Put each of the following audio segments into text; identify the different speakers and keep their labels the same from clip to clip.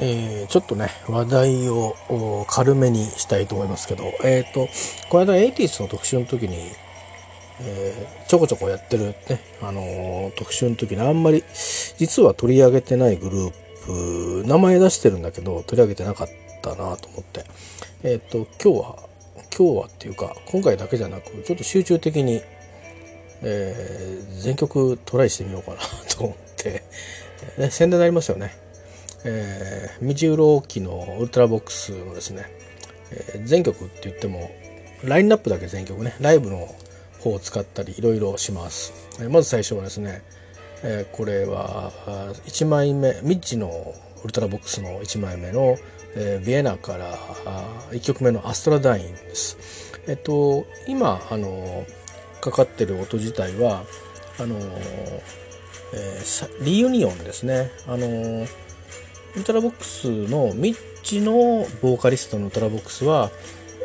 Speaker 1: えー、ちょっとね、話題を軽めにしたいと思いますけど、えっ、ー、と、この間、エイティスの特集の時に、えー、ちょこちょこやってるね、あの、特集の時にあんまり、実は取り上げてないグループ、名前出してるんだけど、取り上げてなかったなと思って、えっ、と、今日は、今日はっていうか、今回だけじゃなく、ちょっと集中的に、え全曲トライしてみようかなと思って、ね、宣伝になりますよね。えー、道浦機のウルトラボックスのですね、えー、全曲って言ってもラインナップだけ全曲ねライブの方を使ったりいろいろします、えー、まず最初はですね、えー、これは1枚目ミッチのウルトラボックスの1枚目の、えー、ビエナから1曲目のアストラダインです。えっと今あのかかってる音自体はあの、えー、リユニオンですね。あのウルトラヴォックスのミッジのボーカリストのウルトラヴォックスは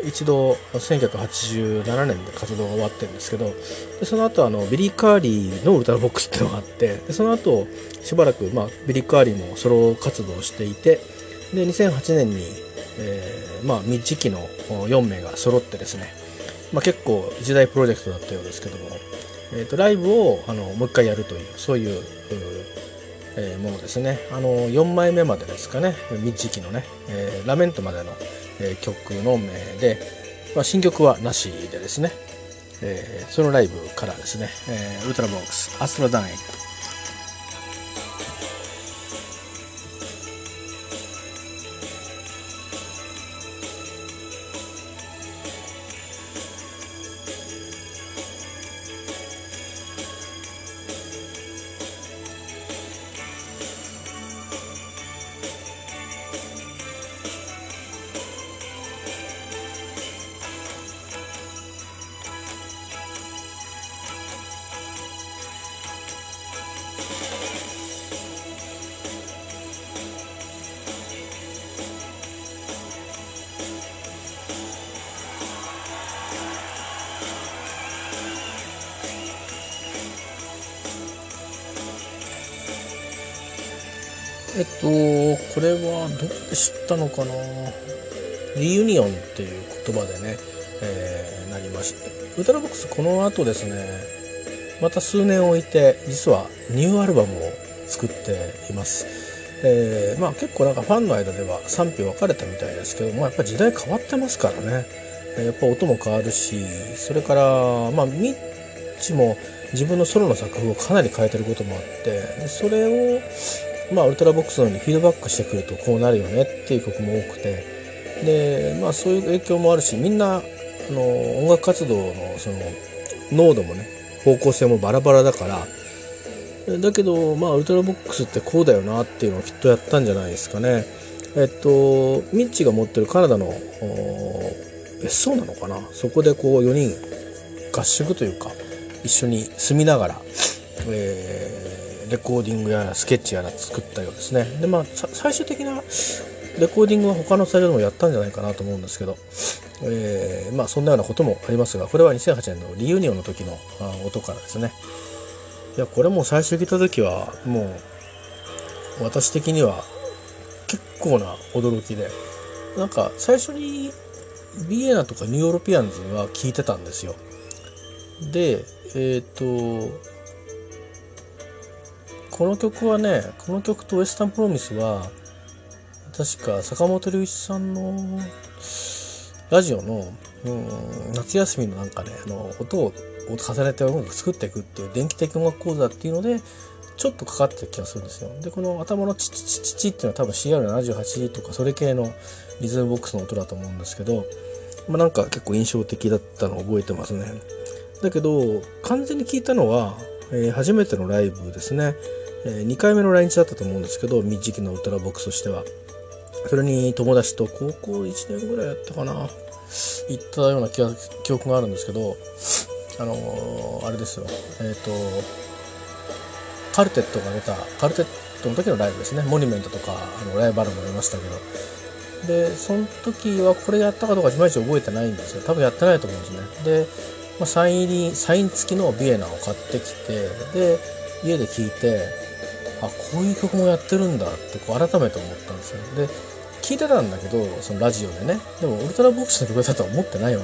Speaker 1: 一度1987年で活動が終わってるんですけどでその後あのビリー・カーリーのウルトラヴォックスっていうのがあってでその後しばらく、まあ、ビリー・カーリーもソロ活動をしていてで2008年に、えーまあ、ミッジ期の4名が揃ってですね、まあ、結構一大プロジェクトだったようですけども、えーと、ライブをあのもう一回やるというそういうえー、ものですね。あの4枚目までですかね。時期のね、えー、ラメントまでの、えー、曲のみで、まあ、新曲はなしでですね、えー、そのライブからですね、えー、ウルトラヴォックス、アストラダインえっと、これはどこで知ったのかな？リユニオンっていう言葉でね、えー、なりまして。ウルトラボックスこの後ですね、また数年置いて、実はニューアルバムを作っています。えー、まあ結構なんかファンの間では賛否分かれたみたいですけど、まあやっぱ時代変わってますからね。やっぱ音も変わるし、それから、まあミッチも自分のソロの作風をかなり変えてることもあって、それをまあ、ウルトラボックスのようにフィードバックしてくるとこうなるよねっていう曲も多くて。で、まあ、そういう影響もあるしみんなあの音楽活動のその濃度もね方向性もバラバラだから。だけど、まあ、ウルトラボックスってこうだよなっていうのをきっとやったんじゃないですかね。えっと、ミッチが持ってるカナダの別荘なのかな？そこでこう4人合宿というか一緒に住みながら、えーレコーディングやらスケッチやら作ったようですね。でまあ最終的なレコーディングは他のスタジオでもやったんじゃないかなと思うんですけど、えー、まあそんなようなこともありますがこれは2008年のリユニオンの時の音からですね。いやこれも最初聞いた時はもう私的には結構な驚きでなんか最初にビエナとかニューヨーロピアンズは聞いてたんですよ。でえっ、ー、とこの曲はねこの曲とウエスタンプロミスは確か坂本龍一さんのラジオの、うん、夏休みのなんかねあの音を重ねて音楽作っていくっていう電気的音楽講座っていうのでちょっとかかってる気がするんですよ。で、この頭のチチチチチっていうのは多分 CR78 とかそれ系のリズムボックスの音だと思うんですけど、まあ、なんか結構印象的だったのを覚えてますね。だけど、完全に聞いたのは、えー、初めてのライブですね。え、2回目の来日だったと思うんですけどミッジ期のウルトラボックスとしては。それに友達と高校1年ぐらいやったかな。行ったような記憶があるんですけどあのー、あれですよ。えっ、ー、とカルテットが出たカルテットの時のライブですね。モニュメントとかあのライブアルも出ましたけど。でその時はこれやったかどうかいまいち覚えてないんですよ。多分やってないと思うんですね。で、まあ、サイン入りサイン付きのビエナを買ってきてで家で聞いてあこういう曲もやってるんだってこう改めて思ったんですよ。で聞いてたんだけどそのラジオでね。でもウルトラボックスの曲だとは思ってないわ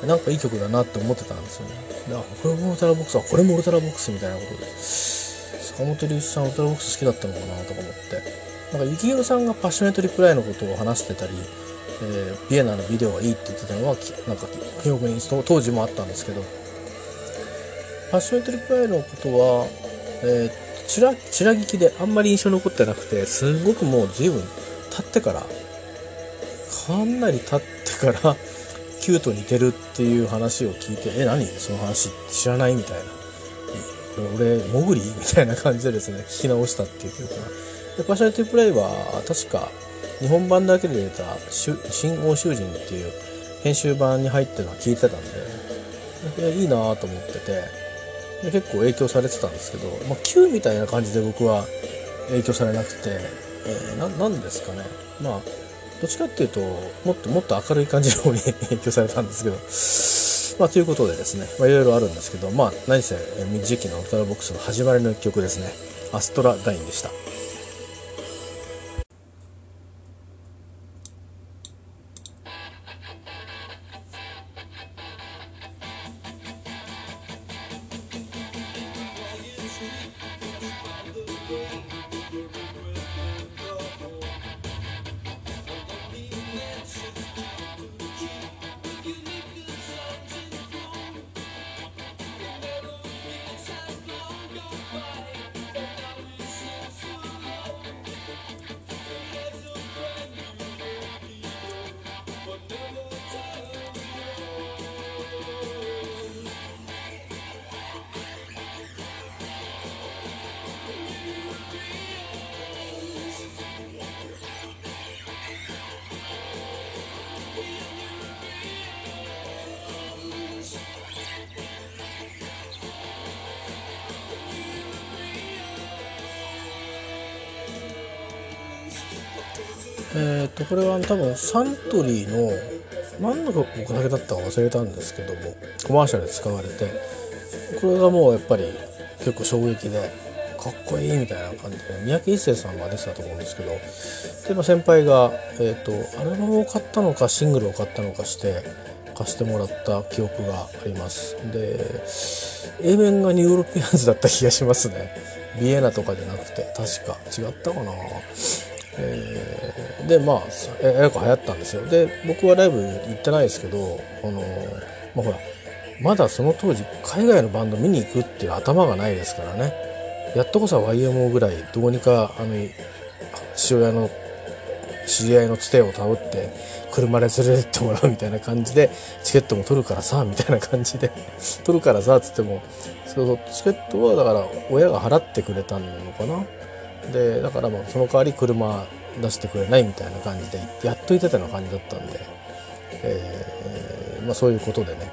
Speaker 1: け。なんかいい曲だなって思ってたんですよね。であこれもウルトラボックスあこれもウルトラボックスみたいなことで。坂本龍一さんウルトラボックス好きだったのかなとか思って。なんか幸宏さんがパッショネットリプライのことを話してたり、えー、ビエナのビデオがいいって言ってたのはなんか記憶に当時もあったんですけど。パッショネットリプライのことは、えー、ちらちら聞きであんまり印象残ってなくてすごくもう随分経ってからかなり経ってから キュート似てるっていう話を聞いてえ何？その話知らないみたいな。俺モグリ？みたいな感じでですね聞き直したっていう記憶が。でパーシャリティプレイは確か日本版だけで出た「新欧州人」っていう編集版に入ってるのは聞いてたんでいいなと思ってて。で結構影響されてたんですけど、まあ、Q みたいな感じで僕は影響されなくて、えー、なんですかねまあどっちかっていうともっともっと明るい感じの方に 影響されたんですけどまあということでですね、まあ、いろいろあるんですけどまあ何せえー時期のウルトラボックスの始まりの一曲ですねアストラダインでした。えー、っとこれは多分サントリーの何のお酒だったか忘れたんですけどもコマーシャルで使われてこれがもうやっぱり結構衝撃でかっこいいみたいな感じで三宅一生さんが出てたと思うんですけどで、まあ、先輩が、えーと、アルバムを買ったのかシングルを買ったのかして貸してもらった記憶があります。で A 面が New Europeans だった気がしますね。ビエナとかじゃなくて確か。違ったかな。えー、でまあえらく流行ったんですよ。で僕はライブ行ってないですけどあのまあほらまだその当時海外のバンド見に行くっていう頭がないですからね。やっとこそ YMO ぐらいどうにかあの父親の知り合いのつてを頼って車で連れてってもらうみたいな感じでチケットも取るからさみたいな感じで 取るからさっつっても。そうそうチケットはだから親が払ってくれたのかな。でだからもうその代わり車出してくれないみたいな感じでやっといてたような感じだったんで、えー、まあ、そういうことでね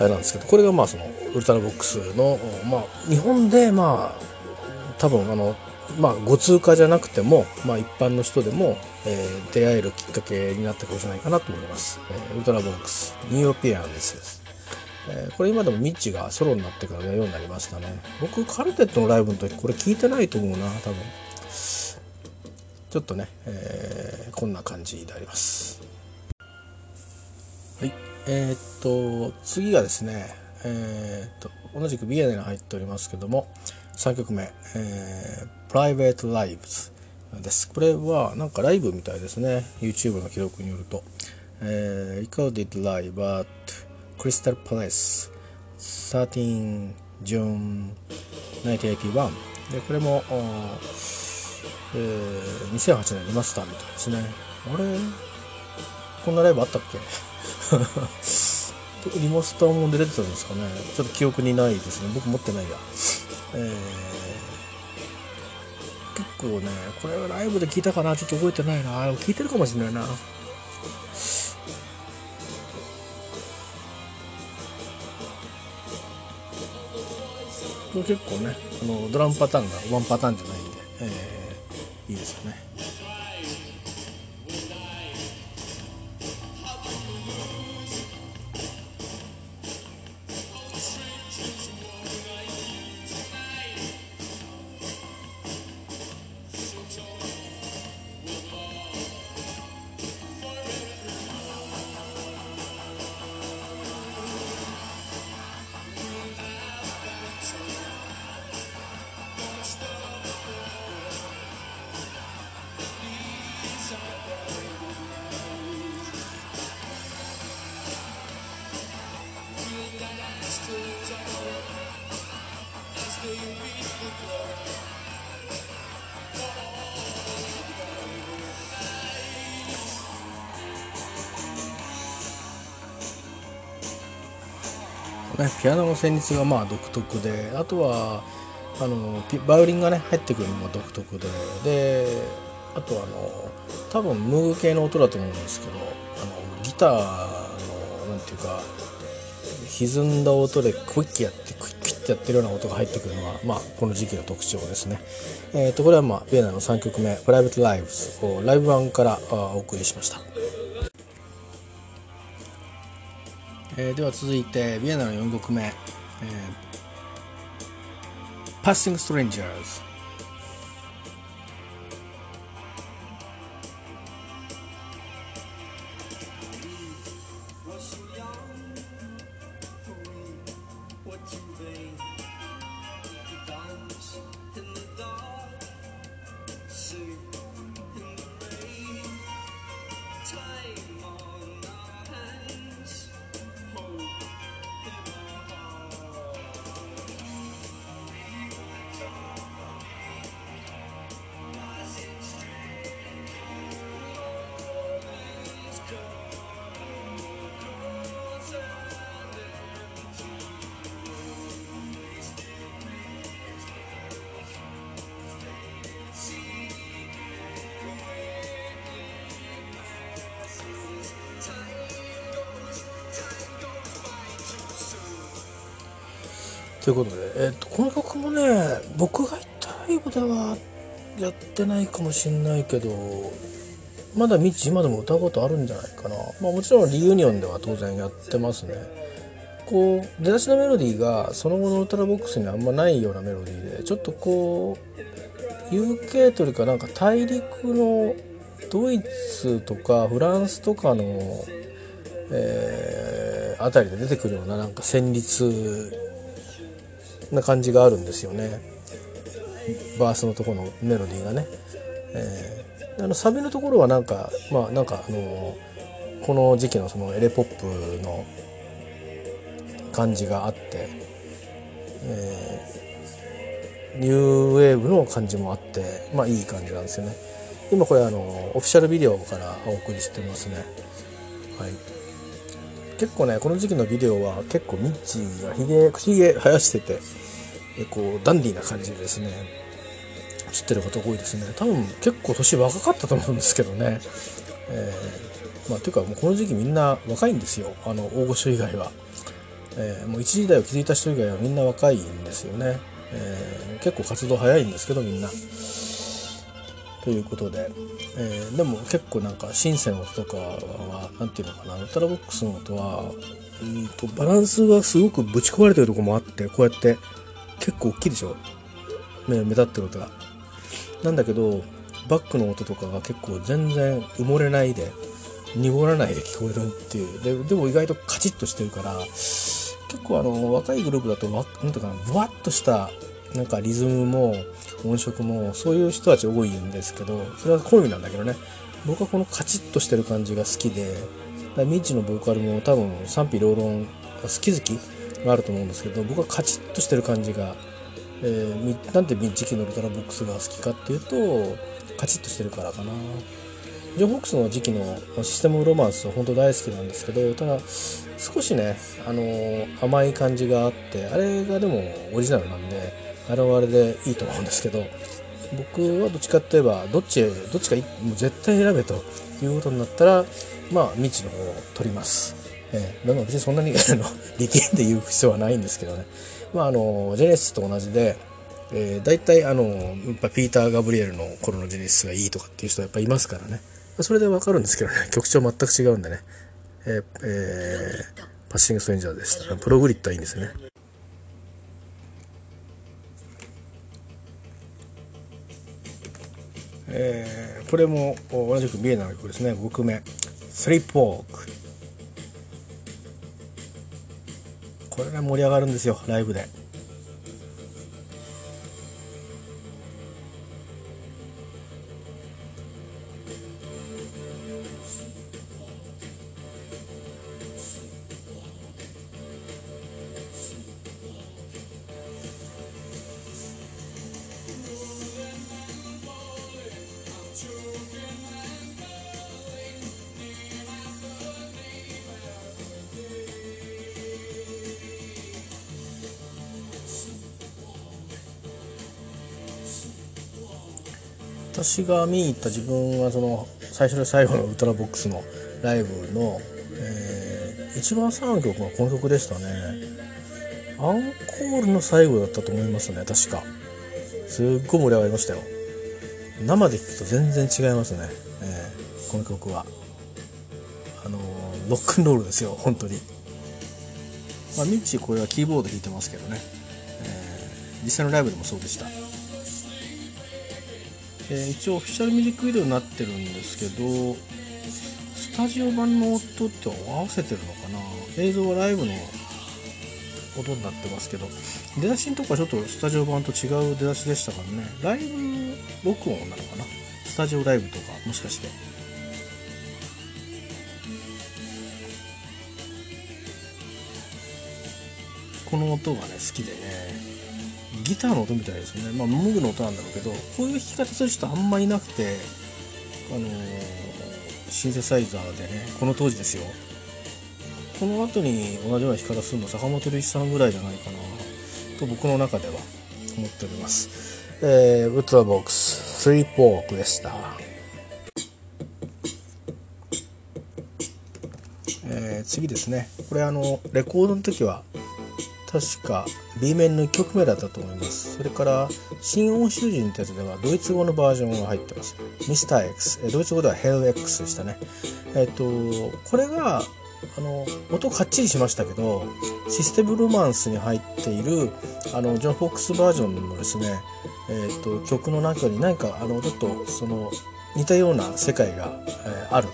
Speaker 1: あれなんですけどこれがまあそのウルトラボックスの、まあ、日本でまあ多分あのまあご通過じゃなくても、まあ、一般の人でも、えー、出会えるきっかけになってくるんじゃないかなと思います、えー、ウルトラボックスニューヨーピアンです。え、これ今でもミッチがソロになってからやるようになりましたね。僕カルテットのライブの時これ聞いてないと思うな多分。ちょっとね、えー、こんな感じであります。はい。えー、っと次がですねえー、っと同じくビエネに入っておりますけども3曲目、えー、Private Lives です。これはなんかライブみたいですね。YouTube の記録によると、えー、Recorded live at Crystal Palace 13 June 1981でこれも、えー、2008年リマスターみたいですね。あれ？こんなライブあったっけ？リマスターも出れてたんですかね。ちょっと記憶にないですね。僕持ってないや。えー、結構ねこれはライブで聞いたかな。ちょっと覚えてないな。聞いてるかもしれないな。結構ねあのドラムパターンがワンパターンじゃないんで、えー、いいですよね。ねピアノの旋律がまあ独特であとはあのバイオリンがね入ってくるのも独特でであとあの多分ムーグ系の音だと思うんですけどあのギターのなんていうか歪んだ音でクイッキやってクイッキッてやってるような音が入ってくるのが、まあ、この時期の特徴ですね。えー、とこれは、まあ、ビエナの3曲目「プライベートライブズ」をライブ版からお送りしました。えー、では続いてビエナの4曲目「えー、Passing Strangers」ということで、えーと、この曲もね僕が行ったライブではやってないかもしんないけどまだ未知今でも歌うことあるんじゃないかな、まあ、もちろんリユニオンでは当然やってますね。こう出だしのメロディーがその後のウルトラボックスにあんまないようなメロディーでちょっとこう UK というかなんか大陸のドイツとかフランスとかの、えー、あたりで出てくるようななんか旋律な感じがあるんですよね。バースのとこのメロディーがね、えー、あのサビのところはなんかまあなんかあのこの時期のそのエレポップの感じがあって、えー、ニューウェーブの感じもあってまあいい感じなんですよね。今これあのオフィシャルビデオからお送りしてますね。はい。結構ねこの時期のビデオは結構ミッチーがひげ口毛生やしててこうダンディーな感じでですね知ってる方多いですね。多分結構年若かったと思うんですけどね。えー、まあというかもうこの時期みんな若いんですよ。あの大御所以外は、えー、もう一時代を築いた人以外はみんな若いんですよね、えー、結構活動早いんですけどみんな。ということで、えー、でも結構なんかシンセの音とかは何て言うのかな。ウルトラボックスの音は、うんと、バランスがすごくぶち壊れてるとこもあってこうやって結構大きいでしょ？目目立ってる音が。なんだけどバックの音とかが結構全然埋もれないで濁らないで聞こえるっていう。ででも意外とカチッとしてるから結構あの若いグループだと何ていうかなブワッとしたなんかリズムも音色もそういう人たち多いんですけどそれは好みなんだけどね。僕はこのカチッとしてる感じが好きでミッチのボーカルも多分賛否両論好き好きがあると思うんですけど僕はカチッとしてる感じが、えー、なんでミッチキのルトラボックスが好きかっていうとカチッとしてるからかなジョン・ボックスの時期のシステムロマンスは本当大好きなんですけどただ少しね、あのー、甘い感じがあってあれがでもオリジナルなんであれはあれでいいと思うんですけど僕はどっちかって言えばどっちどっちかもう絶対選べということになったらまあ未知の方を取ります。えー、でも別にそんなに力ん で言う必要はないんですけどね。まああのジェネシスと同じで、えー、大体あのやっぱピーター・ガブリエルの頃のジェネシスがいいとかっていう人はやっぱいますからね。それでわかるんですけどね曲調全く違うんでね。えー、えー、パッシング・ストレンジャーでした。プログリッドはいいんですよね。えー、これも同じくビエナの曲ですね5曲目「スリップウォーク」これが盛り上がるんですよライブで。私が見に行った自分はその最初で最後のウルトラボックスのライブの、えー、一番最後の曲がこの曲でしたね。アンコールの最後だったと思いますね確か。すっごい盛り上がりましたよ。生で聴くと全然違いますね、えー、この曲は。あのー、ロックンロールですよ本当に。まあミッチーこれはキーボード弾いてますけどね、えー、実際のライブでもそうでした。えー、一応オフィシャルミュージックビデオになってるんですけどスタジオ版の音って合わせてるのかな？映像はライブの音になってますけど出だしのとこはちょっとスタジオ版と違う出だしでしたからね。ライブ録音なのかな？スタジオライブとかもしかして。この音がね好きでね。ギターの音みたいですよね。まあムーグの音なんだろうけどこういう弾き方する人あんまいなくてあのー、シンセサイザーでねこの当時ですよ。この後に同じような弾き方するの坂本龍一さんぐらいじゃないかなと僕の中では思っております。えー、ウッドラボックス3ポークでした。えー、次ですね。これあのレコードの時は確か B 面の1曲目だったと思います。それから新欧州人ってやつではドイツ語のバージョンが入ってます。ミスター X ドイツ語では HellX でしたね。えっ、とこれがあの音かっちりしましたけどシステムロマンスに入っているあのジョン・フォックスバージョンのですね、えーと、曲の中に何かあのちょっとその似たような世界が、えー、ある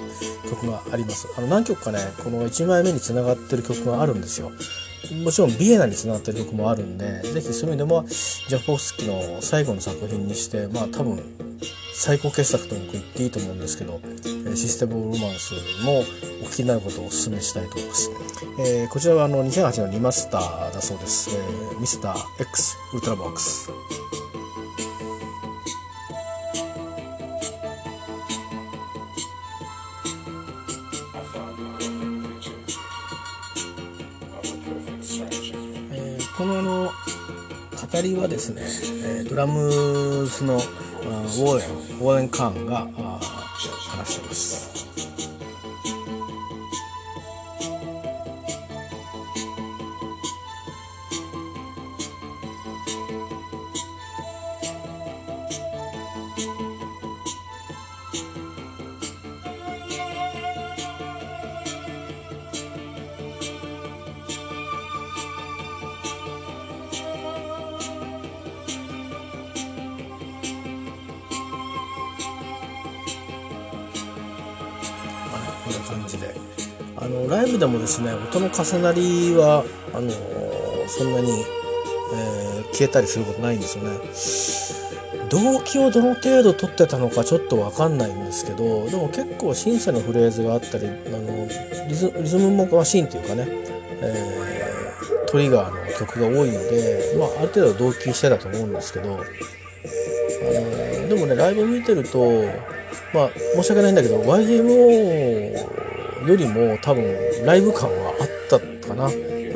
Speaker 1: 曲があります。あの何曲かねこの1枚目につながってる曲があるんですよ。もちろんビエナにつながってる曲もあるんで是非そういう意味でもジャフォフスキの最後の作品にしてまあ多分最高傑作とも言っていいと思うんですけどシステムロマンスもお聞きになることをお勧めしたいと思います、えー、こちらはあの2008のリマスターだそうです、えー、ミスター X ウルトラボックス。このあの語りはですね、えドラムスのウォーレンウォーレン・カーンがでもですね音の重なりはあのそんなに、えー、消えたりすることないんですよね。動機をどの程度取ってたのかちょっと分かんないんですけどでも結構シンセのフレーズがあったりあのリズリズムもマシンっていうかね、えー、トリガーの曲が多いので、まあ、ある程度同期してたと思うんですけどあのでもねライブ見てるとまあ申し訳ないんだけど YMO よりも多分ライブ感はあったかな。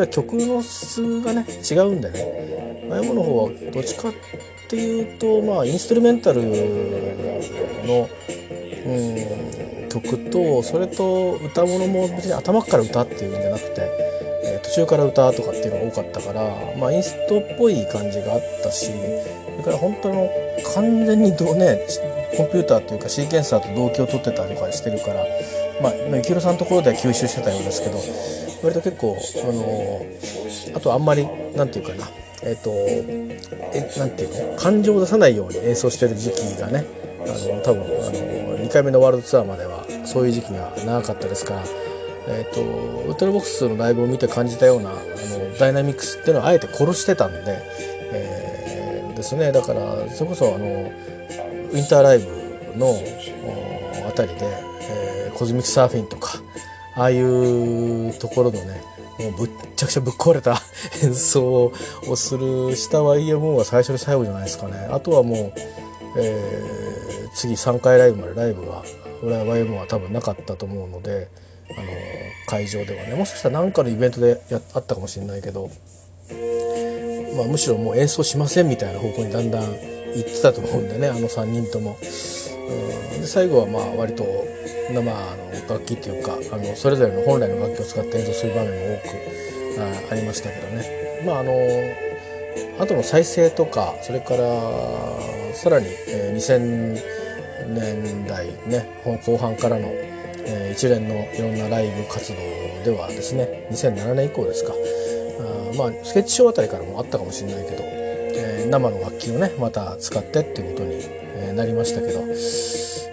Speaker 1: 曲の質がね違うんでね。YMO の方はどっちかっていうとまあインストゥルメンタルの、うん、曲とそれと歌物も別に頭から歌っていうんじゃなくて、えー、途中から歌とかっていうのが多かったからまあインストっぽい感じがあったしそれから本当の完全にどうねコンピューターっていうかシーケンサーと同期を取ってたりとかしてるからまあ幸宏さんのところでは吸収してたようですけど割と結構あのあとあんまりなんていうかなえっ、ー、とえなんていうの感情を出さないように演奏してる時期がねあの多分あの2回目のワールドツアーまではそういう時期が長かったですから。えーと、ウルトラボックスのライブを見て感じたようなあのダイナミックスっていうのはあえて殺してたんで、えー、ですねだからそれこそあのウィンターライブのあたりで、えー、コズミックサーフィンとかああいうところのねもうぶっちゃくちゃぶっ壊れた 演奏をする下 YMO が最初で最後じゃないですかねあとはもう、えー、次3回ライブまでライブが俺は YMO は多分なかったと思うのであの会場ではねもしかしたら何かのイベントでやあったかもしれないけど、まあ、むしろもう演奏しませんみたいな方向にだんだん言ってたと思うんでねあの3人とも。で最後はまあ割と生の楽器っていうかあのそれぞれの本来の楽器を使って演奏する場面も多くあありましたけどね。まああのあとの再生とかそれからさらに、えー、2000年代ね後半からの、えー、一連のいろんなライブ活動ではですね2007年以降ですかあまあスケッチショーあたりからもあったかもしれないけど、えー、生の楽器をねまた使ってっていうことに、なりましたけど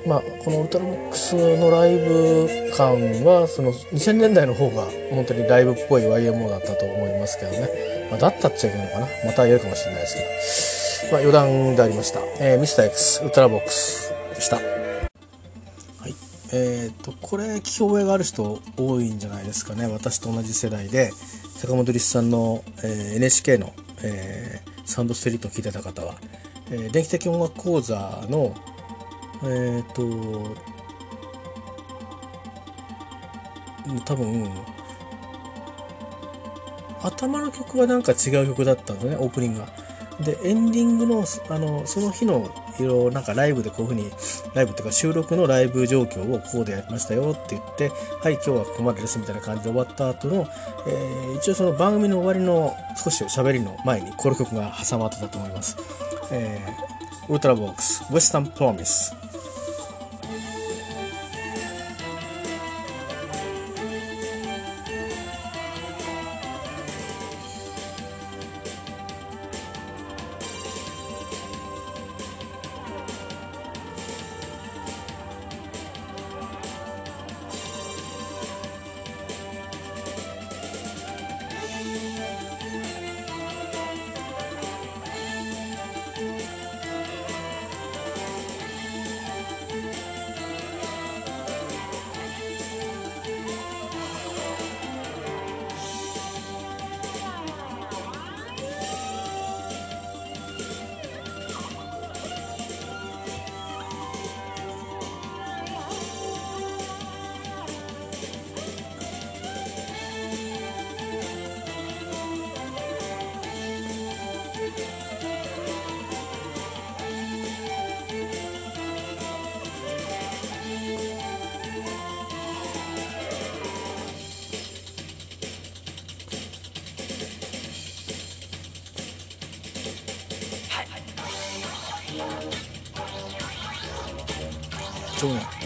Speaker 1: まあこのウルトラボックスのライブ感はその2000年代の方が本当にライブっぽい YMO だったと思いますけどね。まあ、だったっちゃいけないのかな。またやるかもしれないですけど、まあ、余談でありました、えー、ミスター X ウルトラボックスでした。はい。えーと、これ聞き覚えがある人多いんじゃないですかね。私と同じ世代で坂本龍一さんの、えー、NHK の、えー、サウンドストリートを聞いてた方は、えー、電気的音楽講座のえっ、ー、と多分頭の曲はなんか違う曲だったんですねオープニングが。でエンディングのあのその日のいろなんかライブでこういうふうにライブっていうか収録のライブ状況をこうでやりましたよって言ってはい今日はここまでですみたいな感じで終わった後の、えー、一応その番組の終わりの少し喋りの前にこの曲が挟まってたと思います。えー、ウルトラボックスウエスタンプロミス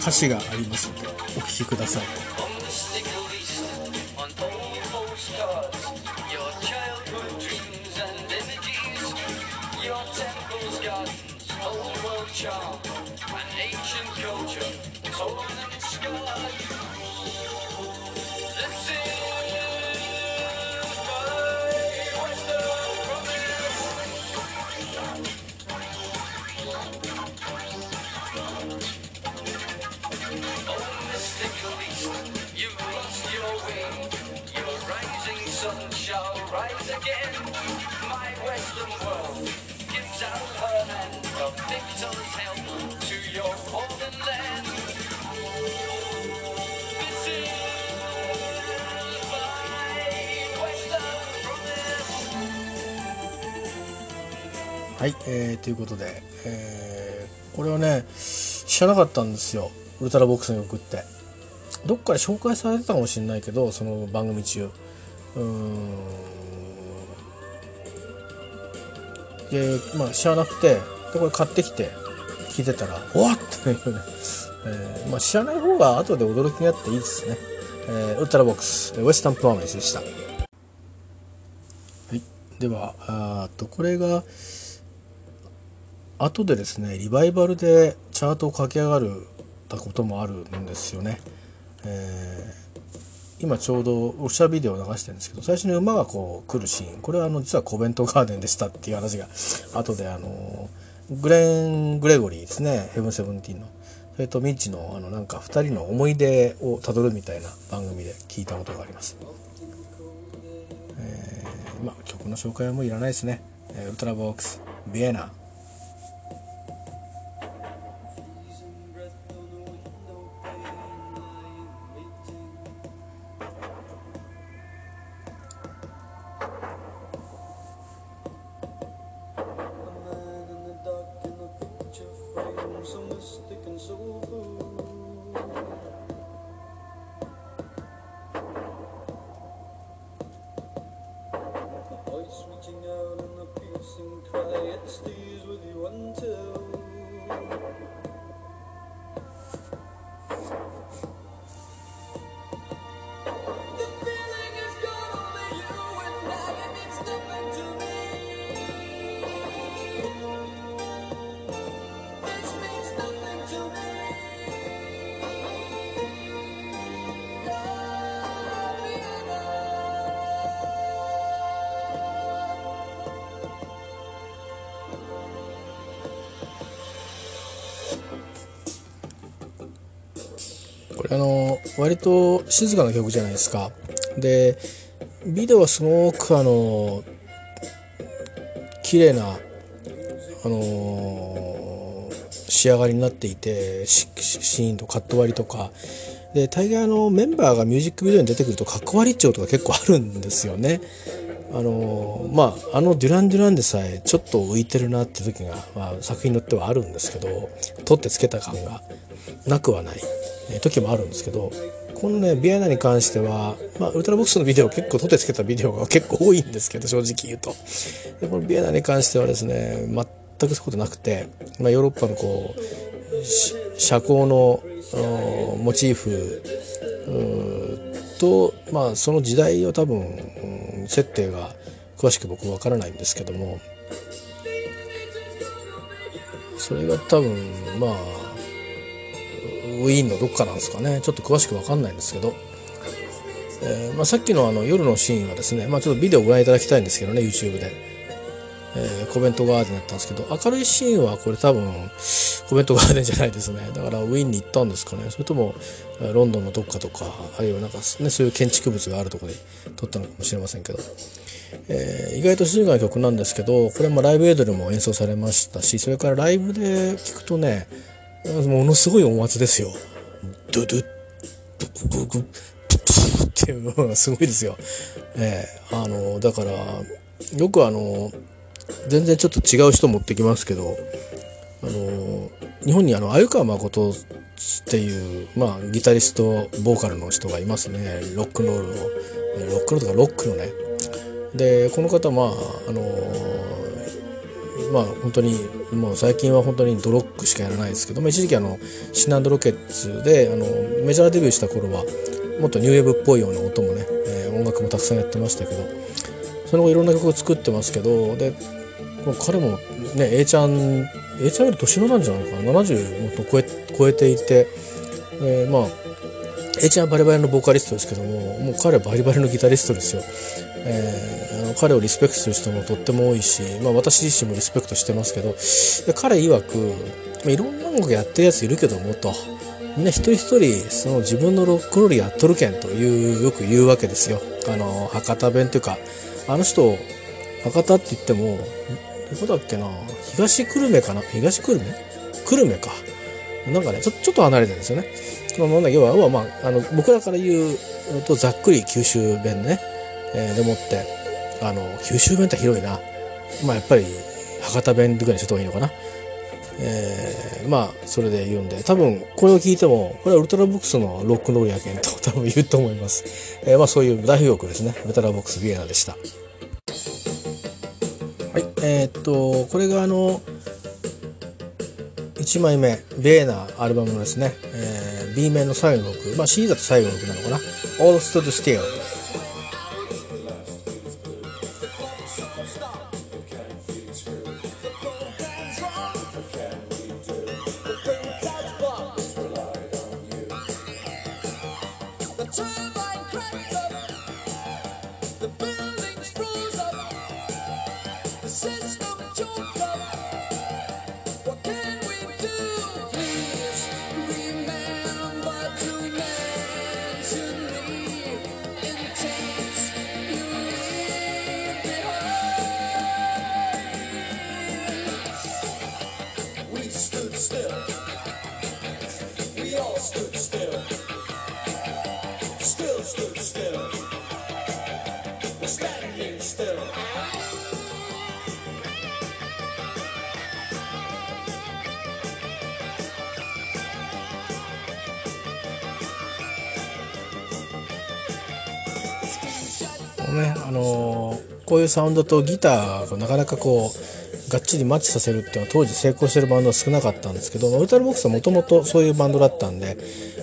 Speaker 1: 歌詞がありますのでお聴きください。はい、えー、ということで、えー、これはね知らなかったんですよ。ウルトラボックスの曲って。どっかで紹介されてたかもしれないけどその番組中。うん。でまあ知らなくて。でこれ買ってきて聞いてたら「わっ!」っていうね、えーまあ、知らない方が後で驚きがあっていいですね、えー、ウルトラボックスウエスタンプロミスでしたはいではあとこれが後でですねリバイバルでチャートを駆け上がるたこともあるんですよね。えー、今ちょうどオフィシャルビデオを流してるんですけど最初に馬がこう来るシーンこれはあの実はコベントガーデンでしたっていう話が後であのグレン・グレゴリーですねヘブン・セブンティーンのそれとミッチのあのなんか2人の思い出をたどるみたいな番組で聞いたことがあります。えー、まあ曲の紹介はもういらないですね。ウルトラボックスビエナ
Speaker 2: voice reaching out in a piercing cry, it stays with you until.
Speaker 1: 割と静かな曲じゃないですか。でビデオはすごくあの綺麗なあの仕上がりになっていてシーンとカット割りとか。で大概あのメンバーがミュージックビデオに出てくるとカッコ割り調とか結構あるんですよね。あのまああのデュラン・デュランでさえちょっと浮いてるなって時が、まあ、作品によってはあるんですけど取ってつけた感がなくはない、時もあるんですけどこのねビアナに関しては、まあ、ウルトラボックスのビデオ結構取ってつけたビデオが結構多いんですけど正直言うと。でこのビアナに関してはですね全くそういうことなくて、まあ、ヨーロッパのこう社交のモチーフと、まあ、その時代を多分、設定が詳しく僕わからないんですけどもそれが多分まあウィーンのどっかなんですかね。ちょっと詳しくわかんないんですけど、えーまあ、さっきのあの夜のシーンはですね、まあ、ちょっとビデオをご覧いただきたいんですけどね YouTube で、えーコメントガーデンだったんですけど明るいシーンはこれ多分コメントガーデンじゃないですね。だからウィーンに行ったんですかね。それともロンドンのどっかとかあるいはなんか、ね、そういう建築物があるとこで撮ったのかもしれませんけど、えー意外と静かな曲なんですけどこれもライブエイドでも演奏されましたしそれからライブで聴くとねものすごい音圧ですよ。ドゥドゥ。ッブブブブ。っていうのがすごいですよ。えーあのだからよくあの全然ちょっと違う人持ってきますけどあの日本にあの鮎川誠っていう、まあ、ギタリストボーカルの人がいますね。ロックンロールの。ロックンロールとかロックのね。でこの方まああのまあ本当にもう最近は本当にドロックしかやらないですけど、まあ、一時期あのシナンドロケッツであのメジャーデビューした頃はもっとニューウェーブっぽいような音もね、えー音楽もたくさんやってましたけどその後いろんな曲を作ってますけどでもう彼もね A ちゃん A ちゃんより年のなんじゃないかな70もっと超え超えていて、えーまあ A ちゃんはバリバリのボーカリストですけどももう彼はバリバリのギタリストですよ。えーあの彼をリスペクトする人もとっても多いし、まあ、私自身もリスペクトしてますけど彼曰くいろんな音楽やってるやついるけどもと。みんな一人一人その自分のロックロールやっとるけんというよく言うわけですよ。あの博多弁というかあの人博多って言ってもどこだっけな？東久留米かな？東久留米？久留米か。なんかねちょちょっと離れてるんですよね。まあ、なんだ要は要は、まあ、あの僕らから言うとざっくり九州弁ね、えーでもってあの九州弁って広いなまあやっぱり博多弁ぐらいにした方がいいのかな。えーまあそれで言うんで多分これを聞いてもこれはウルトラボックスのロックンロールやけんと多分言うと思います。えーまあそういう代表曲ですねウルトラボックスビエナでした。はい、えーっとこれがあの1枚目ベーナアルバムのですね、えー B 面の最後の曲、まあ C だと最後の曲なのかな。All Stood Still「ね、のこういうサウンドとギターがなかなかこうがっちりマッチさせるっていうのは当時成功してるバンドは少なかったんですけどウルトラボックスはもともとそういうバンドだったんで、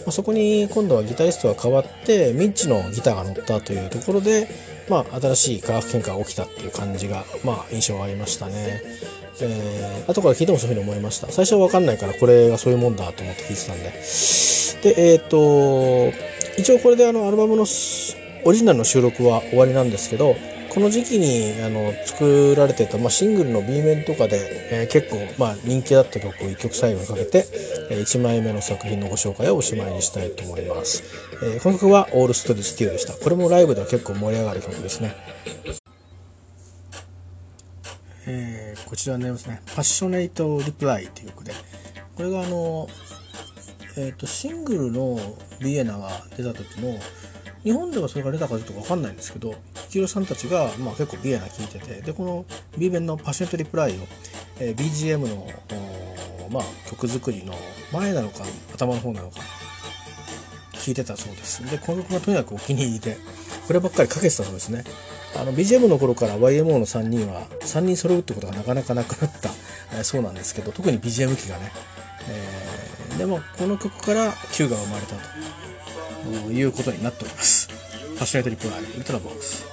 Speaker 1: まあ、そこに今度はギタリストが変わってミッチのギターが乗ったというところで、まあ、新しい化学変化が起きたっていう感じが、まあ、印象がありましたね。えー、後から聞いてもそういうふうに思いました最初は分かんないからこれがそういうもんだと思って聞いてたんででえっ、と一応これであのアルバムのオリジナルの収録は終わりなんですけどこの時期にあの作られてた、まあ、シングルの B 面とかで、えー結構、まあ、人気だった曲を1曲最後にかけて、え1枚目の作品のご紹介をおしまいにしたいと思います、えーこの曲は「オールストリースティーでした。これもライブでは結構盛り上がる曲ですね。えーこちらになりますね「パッショネイト・リプライ」という曲で。これがあの、えー、とシングルのビエナが出た時の日本ではそれが出たかどうかわかんないんですけどキロさんたちが、まあ、結構ビエナ聴いててでこの B 面の「パッショネイト・リプライを」えー BGM の、まあ、曲作りの前なのか頭の方なのか聴いてたそうです。でこの曲がとにかくお気に入りでこればっかりかけてたそうですね。あの BGM の頃から YMO の3人は3人揃うってことがなかなかなくなった、えーそうなんですけど特に BGM 機がね、えーでもこの曲から Q が生まれたと。いうことになっております。ハッシュライトリプライウルトラボックス。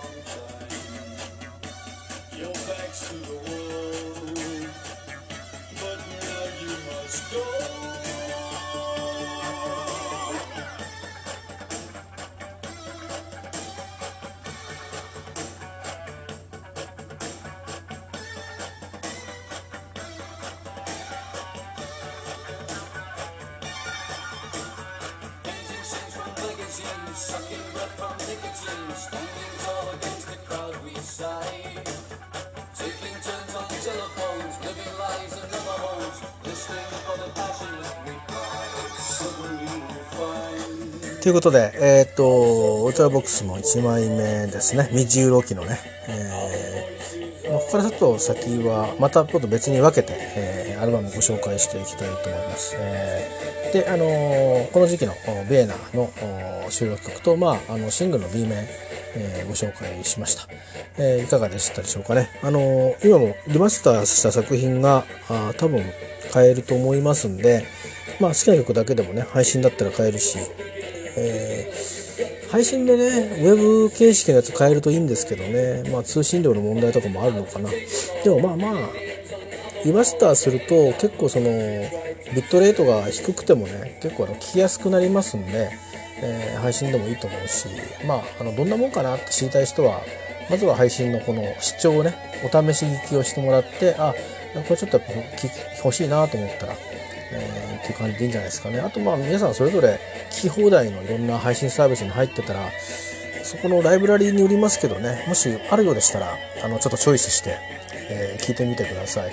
Speaker 2: Sucking breath from nicotine, standing tall against the crowd we sigh. Taking turns on telephones, living lies in rubber holes, listening for the passionate reply. Suddenly you find
Speaker 1: ということで、えーっと、ウルトラボックスの1枚目ですね。ミジューロキのね。えーまあここからちょっと先は、またちょっと別に分けて、えーアルバムをご紹介していきたいと思います。えーで、あのーこの時期のおビエナの収録曲と、まあ、あの、シングルの B 面、えーご紹介しました。えーいかがでしたでしょうかね。あの今もリマスターした作品が、あ多分買えると思いますんで、まあ、好きな曲だけでもね、配信だったら買えるし、えー配信でね、ウェブ形式のやつ変えるといいんですけどね、まあ通信量の問題とかもあるのかな。でもまあまあ、リマスターすると結構その、ビットレートが低くてもね、結構あの聞きやすくなりますんで、えー配信でもいいと思うし、まあ、あの、どんなもんかなって知りたい人は、まずは配信のこの視聴をね、お試し聞きをしてもらって、あ、これちょっとやっぱ聞き欲しいなと思ったら、えーっていう感じでいいんじゃないですかね。あとまあ皆さんそれぞれ聞き放題のいろんな配信サービスに入ってたら、そこのライブラリーによりますけどね、もしあるようでしたら、あの、ちょっとチョイスして、えー聞いてみてください。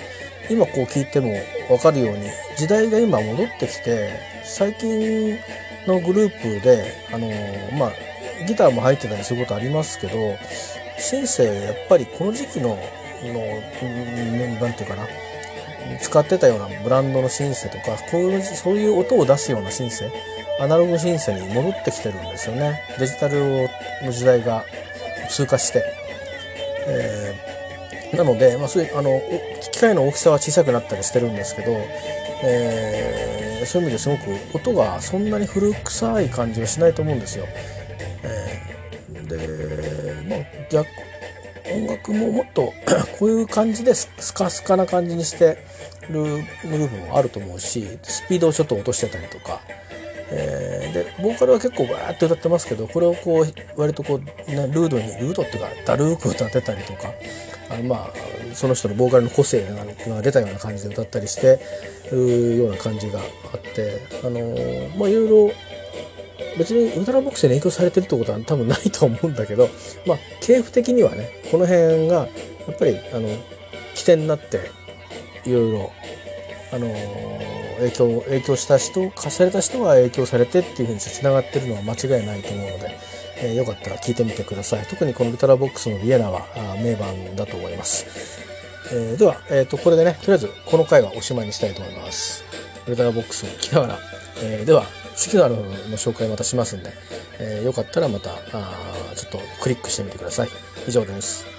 Speaker 1: 今こう聞いてもわかるように、時代が今戻ってきて、最近のグループで、あのーまあ、ギターも入ってたりすることありますけど、シンセ、やっぱりこの時期の、の、なんていうかな、使ってたようなブランドのシンセとか、こういう、そういう音を出すようなシンセ、アナログシンセに戻ってきてるんですよね。デジタルの時代が通過して。えーなので、まあ、そういう、あの、機械の大きさは小さくなったりしてるんですけど、えーそういう意味ですごく音がそんなに古臭い感じはしないと思うんですよ。えーで、まあ、逆、音楽ももっと こういう感じでスカスカな感じにしてるグループもあると思うしスピードをちょっと落としてたりとか、えーでボーカルは結構バーって歌ってますけどこれをこう割とこう、ね、ルードにルードっていうかだるーく歌ってたりとかあのまあその人のボーカルの個性が出たような感じで歌ったりしてるような感じがあってあのーまあいろいろ別にウルトラボックスに影響されてるってことは多分ないと思うんだけど、まあ、系譜的にはね、この辺が、やっぱり、あの、起点になって、いろいろ、あのー影響、影響した人、化された人が影響されてっていうふうに繋がってるのは間違いないと思うので、えーよかったら聞いてみてください。特にこのウルトラボックスのビエナは名盤だと思います。えーでは、えっ、と、これでね、とりあえずこの回はおしまいにしたいと思います。ウルトラボックスを聞きながら、えーでは、次のアルバムの紹介またしますんで、えーよかったらまた、あちょっとクリックしてみてください。以上です